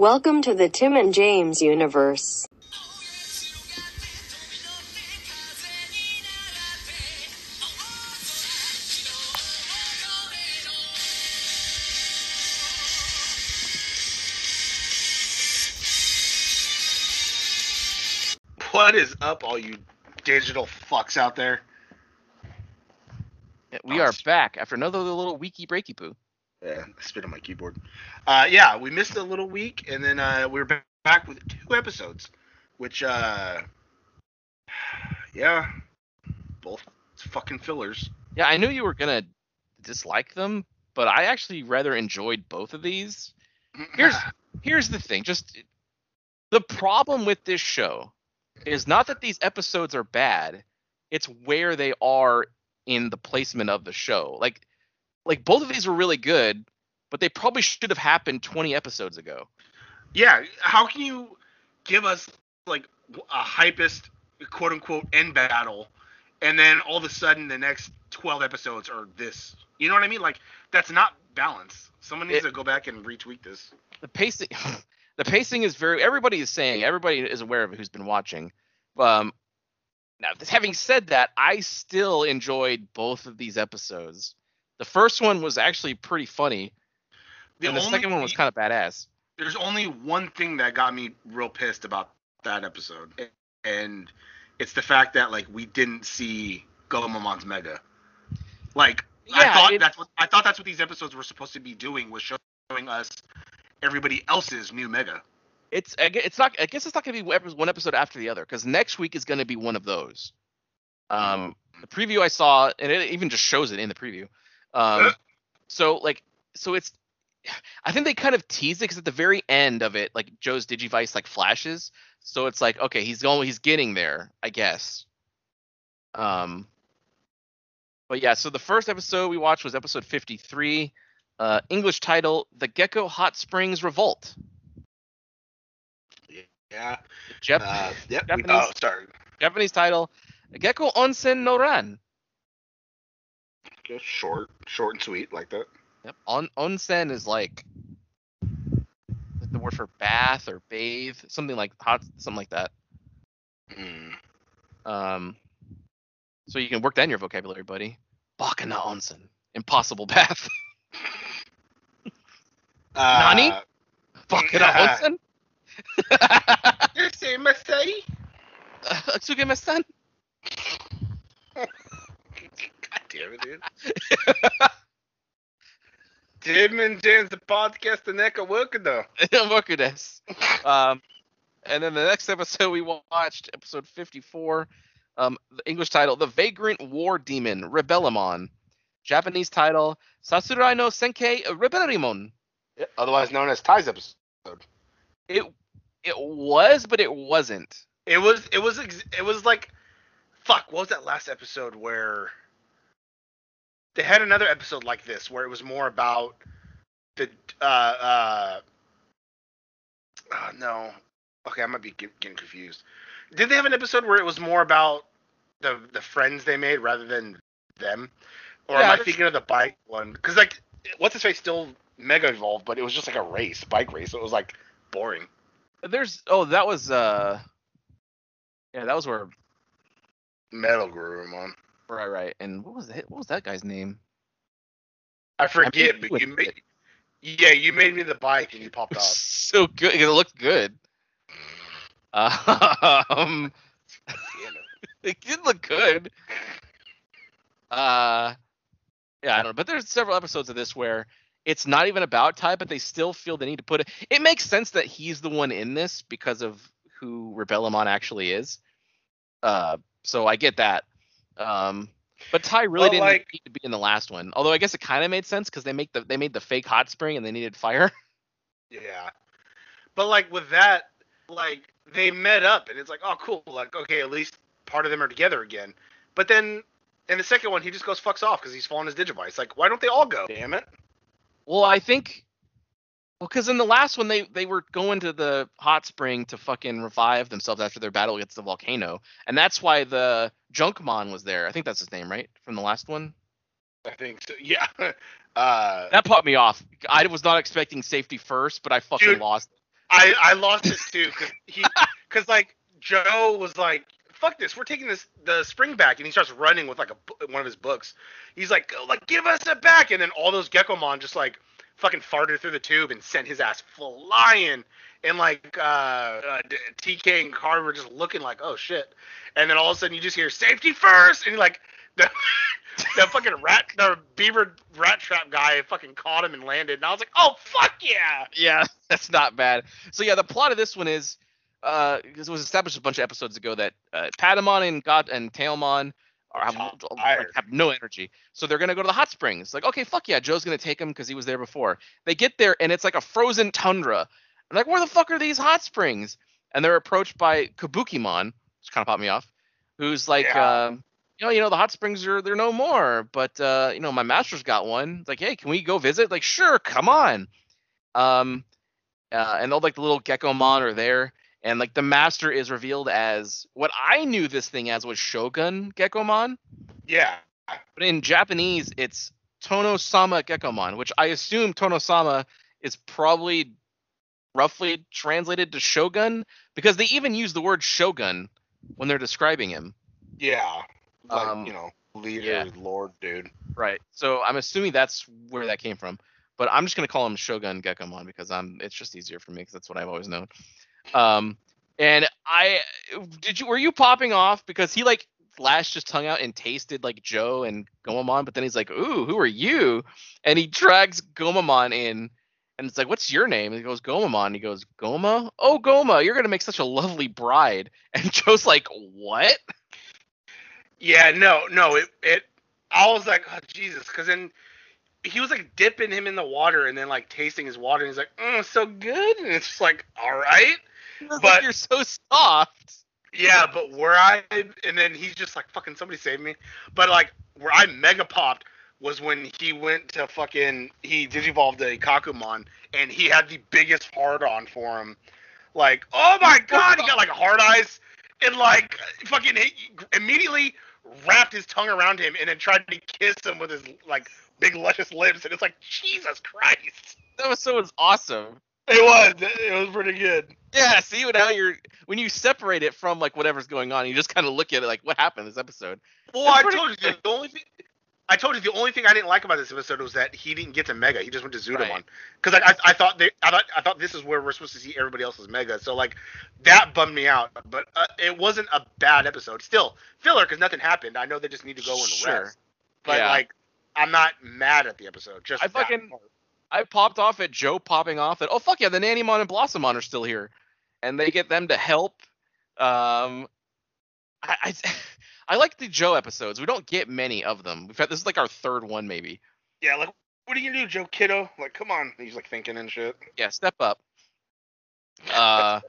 Welcome to the Tim and James universe. What is up, all you digital fucks out there? We are back after another little weeky breaky poo. Yeah, I spit on my keyboard. Uh, yeah, we missed a little week, and then uh, we're back with two episodes, which, uh, yeah, both fucking fillers. Yeah, I knew you were gonna dislike them, but I actually rather enjoyed both of these. Here's here's the thing, just the problem with this show is not that these episodes are bad, it's where they are in the placement of the show. Like like both of these were really good, but they probably should have happened 20 episodes ago. yeah, how can you give us like a hypest quote unquote end battle, and then all of a sudden the next twelve episodes are this? You know what I mean? Like that's not balance. Someone needs It- to go back and retweet this. the pacing the pacing is very everybody is saying everybody is aware of it who's been watching um now having said that i still enjoyed both of these episodes the first one was actually pretty funny and the only- second one was kind of badass there's only one thing that got me real pissed about that episode, and it's the fact that like we didn't see Gomamon's Mega. Like I thought it- that's what I thought that's what these episodes were supposed to be doing was showing us everybody else's new Mega. it's it's not i guess it's not going to be one episode after the other because next week is going to be one of those um the preview i saw and it even just shows it in the preview um so like so it's i think they kind of tease it because at the very end of it like joe's digivice like flashes so it's like okay he's going he's getting there i guess um but yeah so the first episode we watched was episode 53 uh english title the gecko hot springs revolt Yeah. Jap- Uh, yep. Japanese- oh, sorry. Japanese title, Gecko Onsen no Ran. Just short, short and sweet like that. Yep. On onsen is like the word for bath or bathe, something like hot, something like that. Mm. Um, so you can work that in your vocabulary, buddy. Bakana onsen, impossible bath. Uh, Nani? Bakana Yeah. onsen. You say Masai? Tsugeme-san. God damn it, dude. Tim and James, the podcast, the neck of working desu. Um, and then the next episode we watched, episode 54, um, the English title, The Vagrant War Demon, Rebellimon. Japanese title, Sasurai no Senkei Rebellimon. Otherwise known as Tai's episode. It it was, but it wasn't. It was, it was, ex- it was like, fuck. What was that last episode where they had another episode like this where it was more about the, uh, uh, oh, no. Okay, I might be getting confused. Did they have an episode where it was more about the the friends they made rather than them? Or Yeah, am I thinking of the bike one? Because like, what's his face still mega evolved, but it was just like a race, bike race. So it was like boring. There's oh that was uh yeah that was where Metal grew on. Right right and what was that what was that guy's name? I forget, mean, but you made, yeah, you made me the bike and you popped off. so good. It looked good. Um, it. it did look good. Uh, yeah, I don't know. But there's several episodes of this where it's not even about Tai, but they still feel the need to put it. It makes sense that he's the one in this because of who Rebellimon actually is. Uh, so I get that. Um, but Tai really Well, didn't like- need to be in the last one. Although I guess it kind of made sense because they make the they made the fake hot spring and they needed fire. Yeah, but like with that, like they met up and it's like, oh, cool. Like, okay, at least part of them are together again. But then in the second one, he just goes fucks off because he's falling his Digivice. Like, why don't they all go? Damn it. Well, I think well, because in the last one they they were going to the hot spring to fucking revive themselves after their battle against the volcano, and that's why the Junkmon was there. I think that's his name, right, from the last one. I think so. Yeah. Uh, That put me off. I was not expecting safety first, but I fucking Dude. lost. I I lost it too because he because like Joe was like fuck this we're taking this the spring back and he starts running with like a one of his books. He's like like give us it back and then all those Geckomon just like fucking farted through the tube and sent his ass flying. And like uh, uh TK and Carver were just looking like oh shit. And then all of a sudden you just hear safety first! And like the the fucking rat the beaver rat trap guy fucking caught him and landed. And I was like oh fuck yeah! Yeah, that's not bad. So yeah, the plot of this one is uh it was established a bunch of episodes ago that uh, Patamon and God and Tailmon are have, like, have no energy. So they're gonna go to the hot springs. Like, okay, fuck yeah, Joe's gonna take him because he was there before. They get there and it's like a frozen tundra. I'm like, where the fuck are these hot springs? And they're approached by Kabukimon, which kind of popped me off, who's like, Yeah. um, you know, you know, the hot springs are they're no more, but uh, you know, my master's got one. It's like, hey, can we go visit? Like, sure, come on. Um, uh, and all like the little gecko mon are there, and like the master is revealed as what I knew this thing as was Shogun Gekomon, yeah but in Japanese it's Tono-sama Gekomon, which I assume Tono-sama is probably roughly translated to Shogun because they even use the word Shogun when they're describing him. yeah like Um, you know leader yeah. lord dude Right. So I'm assuming that's where that came from. But I'm just gonna call him Shogun Gekomon because I'm it's just easier for me because that's what I've always known. Um and I did you were you popping off because he like lashed just hung out and tasted like Joe and Gomamon, but then he's like, Ooh, who are you? And he drags Gomamon in and it's like, What's your name? And he goes, Gomamon. And he goes, Goma? Oh Goma, you're gonna make such a lovely bride. And Joe's like, What? Yeah, no, no, it it I was like, oh Jesus, because then he was like dipping him in the water and then like tasting his water and he's like, mm, so good, and it's just like, all right, But- like, You're so soft. yeah, but where I and then he's just like, fucking somebody save me, but like where I mega popped was when he went to fucking he digivolved the Kakumon and he had the biggest hard on for him, like, oh my god, he got like hard eyes and like fucking he immediately wrapped his tongue around him and then tried to kiss him with his like big luscious lips and it's like Jesus Christ. That was so was awesome. It was it was pretty good. Yeah, see now you're when you separate it from like whatever's going on, you just kind of look at it like what happened this episode. Well, It's I pretty told you the only thing. I told you the only thing I didn't like about this episode was that he didn't get to Mega. He just went to Zudomon. Right. Because I, I, I thought they, I thought, I thought this is where we're supposed to see everybody else's Mega. So like, that bummed me out. But uh, it wasn't a bad episode. Still filler because nothing happened. I know they just need to go and Sure. rest. But Yeah. like, I'm not mad at the episode. Just I that fucking- part. I popped off at Joe popping off at oh fuck yeah the Nannymon and Blossomon are still here, and they get them to help. Um, I I, I like the Joe episodes. We don't get many of them. We've had this is like our third one maybe. Yeah, like, what are you gonna do, Joe Kiddo? Like, come on. He's like thinking and shit. Yeah, step up. Uh,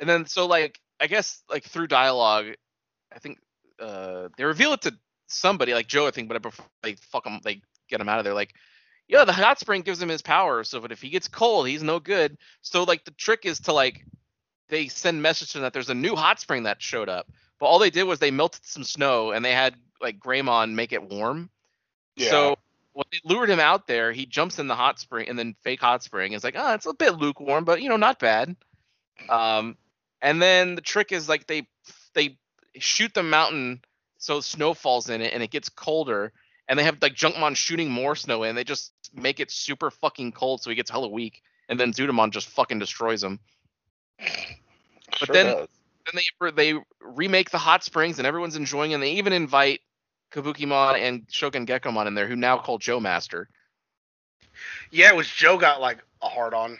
and then so like I guess like through dialogue, I think uh they reveal it to somebody like Joe I think, but before they fuck him, they get him out of there. Like, yeah, the hot spring gives him his power, so but if he gets cold, he's no good. So like the trick is to like they send message to that there's a new hot spring that showed up, but all they did was they melted some snow and they had like Greymon make it warm. So when they lured him out there, he jumps in the hot spring and then fake hot spring. It's like, oh, it's a bit lukewarm, but you know, not bad. Um, and then the trick is like they they shoot the mountain so snow falls in it and it gets colder. And they have like Junkmon shooting more snow in. They just make it super fucking cold so he gets hella weak. And then Zudomon just fucking destroys him. But Sure then- does. Then they they remake the hot springs and everyone's enjoying. And they even invite Kabukimon and Shogun Gekomon in there, who now call Joe Master. yeah, it was Joe got like a hard on,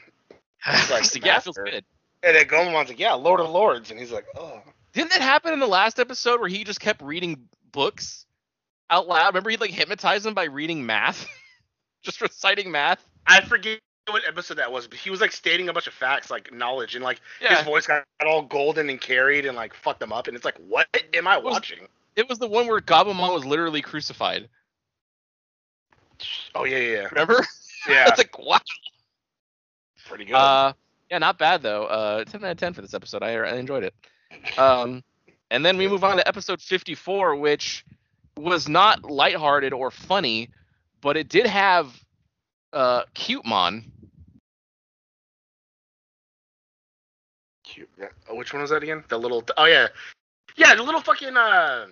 like So, yeah, it feels good. and then Goemon's like, yeah, Lord of Lords, and he's like, oh. Didn't that happen in the last episode where he just kept reading books out loud? Remember he like hypnotized him by reading math, just reciting math. I forget what episode that was, but he was like stating a bunch of facts, like knowledge, and like Yeah, his voice got all golden and carried and like fucked them up, and it's like, what am I was- watching? it was the one where Gabumon was literally crucified. Oh yeah, yeah, Remember? yeah, it's like wow. pretty good. Uh, yeah, not bad though. Uh, ten out of ten for this episode. I, I enjoyed it. Um, and then we move on to episode fifty-four, which was not lighthearted or funny, but it did have uh Cutemon. Cute. Yeah. Oh, which one was that again? The little. Oh yeah, yeah, the little fucking uh,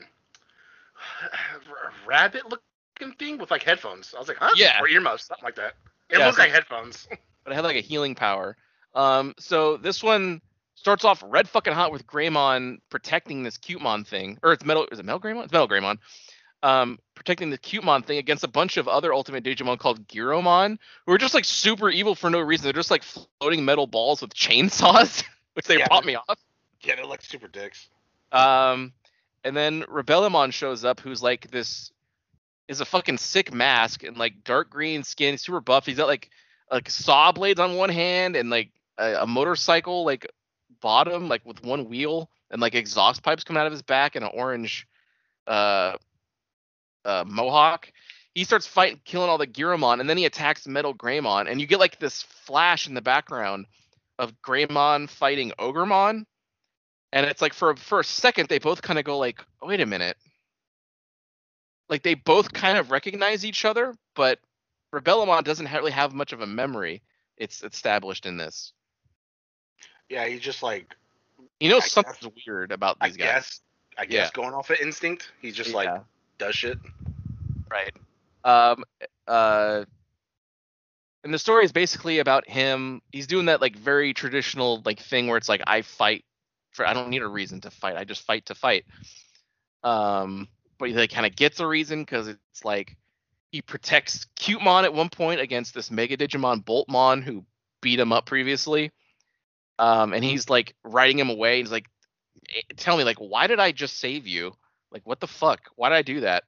rabbit looking thing with like headphones. I was like, huh? Yeah. Or earmuffs, something like that. It Yeah, looks so- like headphones. but it had like a healing power. Um, so this one starts off red fucking hot with Greymon protecting this Cutemon thing, or it's metal. Is it Metal Greymon? It's Metal Greymon. Um, protecting the Cutemon thing against a bunch of other Ultimate Digimon called Giromon, who are just like super evil for no reason. They're just like floating metal balls with chainsaws, which they Yeah. pop me off. yeah, they're like super dicks. Um, and then Rebellimon shows up, who's like this is a fucking sick mask and like dark green skin, super buff. He's got like like saw blades on one hand and like a, a motorcycle like bottom, like with one wheel and like exhaust pipes coming out of his back and an orange uh uh mohawk. He starts fighting, killing all the Giromon, and then he attacks Metal Greymon, and you get like this flash in the background of Greymon fighting Ogremon and it's like for for a second they both kind of go like oh, wait a minute like they both kind of recognize each other but rebellimon doesn't really have much of a memory it's established in this Yeah, he's just like you know I something's weird about I these guys guess I guess Yeah. going off of instinct, he's just like Yeah, does shit. right um uh and the story is basically about him he's doing that like very traditional like thing where it's like i fight for i don't need a reason to fight i just fight to fight um but he like kind of gets a reason because it's like he protects Cutemon at one point against this Mega Digimon Boltmon who beat him up previously. Um, and he's like riding him away. He's like, "Eh, "Tell me, like, why did I just save you? Like, what the fuck? Why did I do that?"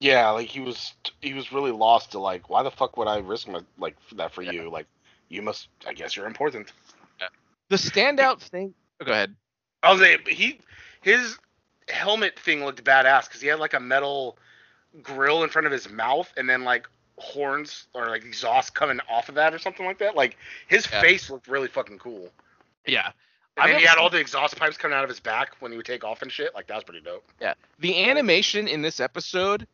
Yeah, like he was he was really lost to like why the fuck would I risk my like that for Yeah. you? Like you must I guess you're important. The standout thing. Oh, go ahead. I was like, he his helmet thing looked badass because he had like a metal grill in front of his mouth and then like horns or like exhaust coming off of that or something like that. Like his Yeah. face looked really fucking cool. Yeah. And then he had all the exhaust pipes coming out of his back when he would take off and shit. Like that was pretty dope. Yeah. The animation in this episode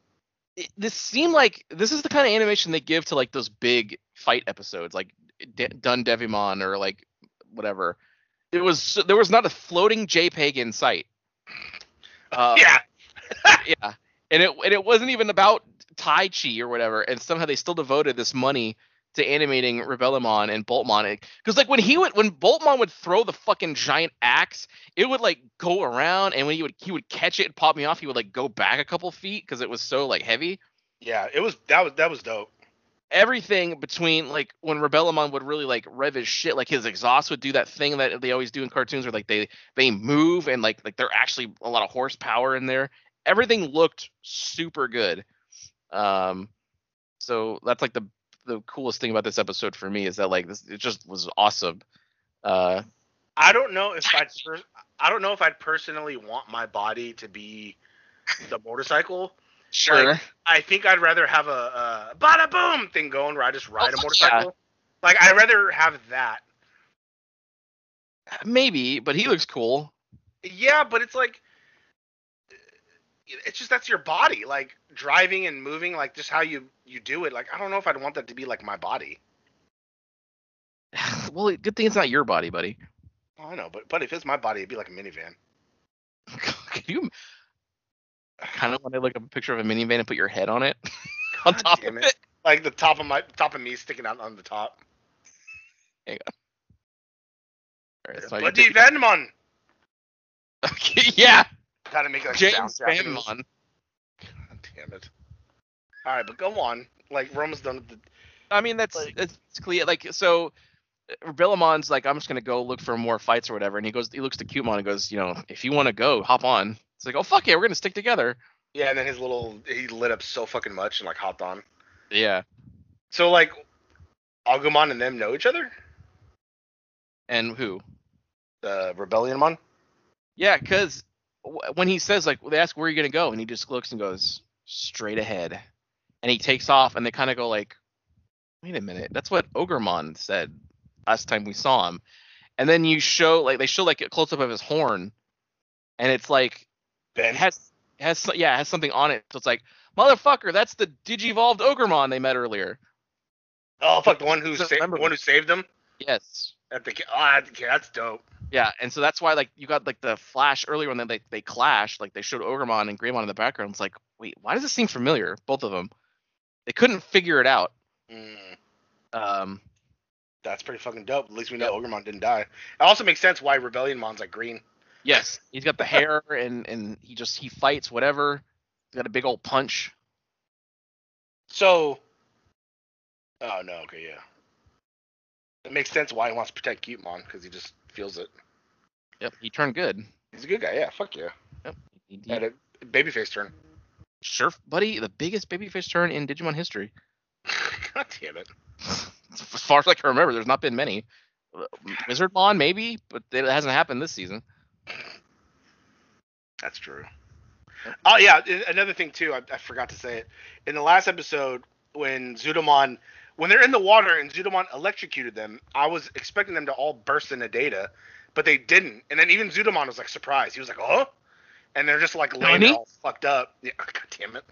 it, this seemed like this is the kind of animation they give to like those big fight episodes like D- done devimon or like whatever it was there was not a floating jpeg in sight uh, yeah. yeah and it and it wasn't even about Taichi or whatever and somehow they still devoted this money to animating Rebellimon and Boltmon because like when he would when Boltmon would throw the fucking giant axe it would like go around and when he would he would catch it and pop me off he would like go back a couple feet because it was so like heavy Yeah, it was that was that was dope. everything between like when Rebellimon would really like rev his shit, like his exhaust would do that thing that they always do in cartoons where like they they move and like like they're actually a lot of horsepower in there. Everything looked super good. Um so that's like the the coolest thing about this episode for me is that like this it just was awesome. Uh I don't know if I'd per- I don't know if I'd personally want my body to be the motorcycle. sure. I think I'd rather have a, a bada boom thing going where I just ride Oh, a motorcycle. Like I'd rather have that. Maybe, but he looks cool. Yeah, but it's like it's just that's your body, like driving and moving, like just how you you do it. Like I don't know if I'd want that to be like my body. well, good thing it's not your body, buddy. I know, but but if it's my body, it'd be like a minivan. Can you kind of want to look up a picture of a minivan and put your head on it on God top of it. it? Like the top of my top of me sticking out on the top. All right, so I But get Venmon Okay, yeah, gotta make that James sound. Japanese. Damn it. All right, but go on. Like we're done the. I mean, that's Like- that's basically like so. Uh, Billamon's like, I'm just gonna go look for more fights or whatever, and he goes, he looks to Cutemon and goes, you know, if you want to go, hop on. It's like, oh fuck yeah, we're gonna stick together. Yeah, and then his little he lit up so fucking much and like hopped on. Yeah, So like, Agumon and them know each other. and who? The Rebellimon. Yeah, because when he says like, they ask where are you gonna go, and he just looks and goes straight ahead, and he takes off, and they kind of go like, wait a minute, that's what Ogremon said last time we saw him, and then you show like they show like a close up of his horn, and it's like it has it has yeah it has something on it, so it's like motherfucker, that's the Digivolved Ogremon they met earlier. oh fuck, the one who So sa- the one who saved them Yes. at the. Ah, that's dope. Yeah, and so that's why like you got like the flash earlier when they they, they clashed, like they showed Ogremon and Greymon in the background. It's like, wait, why does it seem familiar? Both of them. They couldn't figure it out. Mm, Um, that's pretty fucking dope. At least we know Ogremon didn't die. It also makes sense why Rebellimon's like green. yes, he's got the hair and and he just he fights whatever. He's got a big old punch. So, oh no, okay, yeah. It makes sense why he wants to protect Cutemon because he just feels it. Yep, he turned good. He's a good guy, yeah. Fuck yeah. Yep, he, he, Had a babyface turn. Sure, buddy, the biggest babyface turn in Digimon history. God damn it. As far as I can remember, there's not been many. Wizardmon maybe, but it hasn't happened this season. That's true. Oh yeah, another thing too. I, I forgot to say it in the last episode when Zudomon, when they're in the water and Zudomon electrocuted them. I was expecting them to all burst into data, but they didn't. And then even Zudomon was like surprised. He was like, "Oh," and they're just like laying there all fucked up. Yeah, God damn it.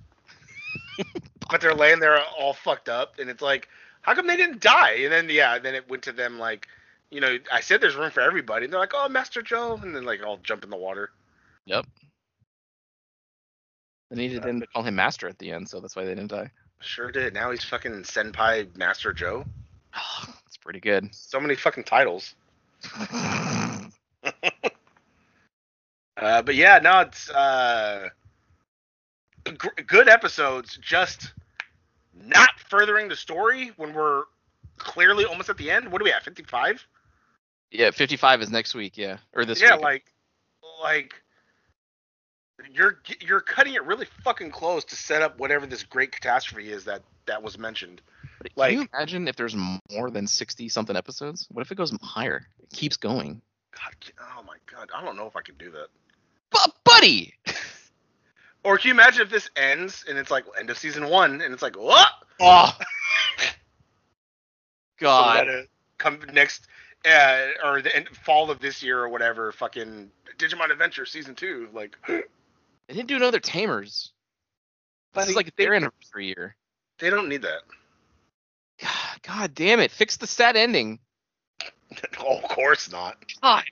but they're laying there all fucked up, and it's like, how come they didn't die? And then yeah, then it went to them like, you know, I said there's room for everybody. And they're like, "Oh, Master Joe," and then like all jump in the water. Yep. They needed them to call him Master at the end, so that's why they didn't die. Sure did. Now he's fucking Senpai Master Joe. It's pretty good. So many fucking titles. Uh, but yeah, no, it's uh, g- good episodes. Just not furthering the story when we're clearly almost at the end. What do we have? Fifty-five? yeah, 55 is next week, yeah, or this yeah, week. like, like you're you're cutting it really fucking close to set up whatever this great catastrophe is that that was mentioned. But like- Can you imagine if there's more than 60 something episodes? What if it goes higher? It keeps going. God, oh my god, I don't know if I can do that. But buddy, Or can you imagine if this ends and it's like end of season one and it's like what? oh, God, gotta come next uh, or the end, fall of this year or whatever. Fucking Digimon Adventure season two. Like, they didn't do another Tamers. This Buddy, is like their anniversary year. they don't need that. God, God damn it! Fix the sad ending. oh, of course not. God,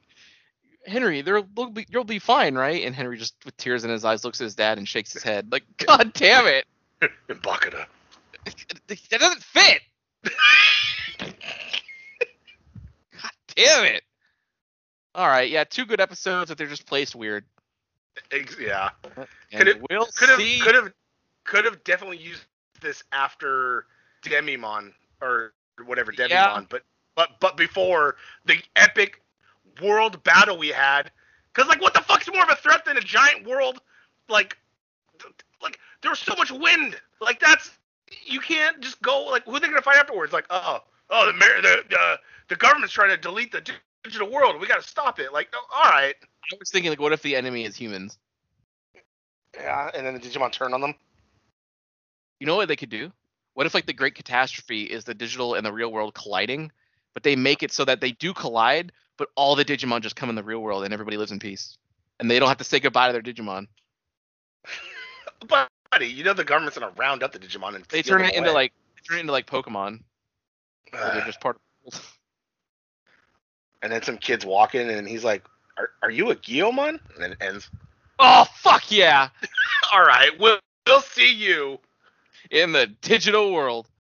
Henry, be, you'll be fine, right? And Henry just with tears in his eyes looks at his dad and shakes his head like, God damn it, In that doesn't fit. God damn it. All right, yeah, two good episodes, but they're just placed weird. Yeah. Uh, and Could it- we'll Could have could have could have definitely used this after Demimon or whatever Demimon, Yeah. but but but before the epic world battle we had. Cause like what the fuck's more of a threat than a giant world like th- like there was so much wind. Like that's you can't just go like who are they gonna fight afterwards? Like oh oh the the the, the government's trying to delete the digital world. We gotta stop it. Like oh, all right. I was thinking, like, what if the enemy is humans? Yeah, and then the Digimon turn on them. You know what they could do? What if like the great catastrophe is the digital and the real world colliding, but they make it so that they do collide, but all the Digimon just come in the real world and everybody lives in peace, and they don't have to say goodbye to their Digimon. Buddy, you know the government's gonna round up the Digimon and They turn it into like they turn it into like Pokemon, where they're just part of. and then some kids walking, and he's like, "Are, are you a Guiomon?" And then it ends. Oh fuck yeah! All right, we'll we'll see you. In the digital world.「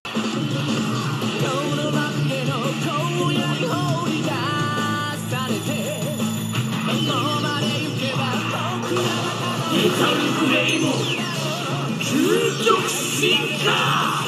サンレイも究極進化。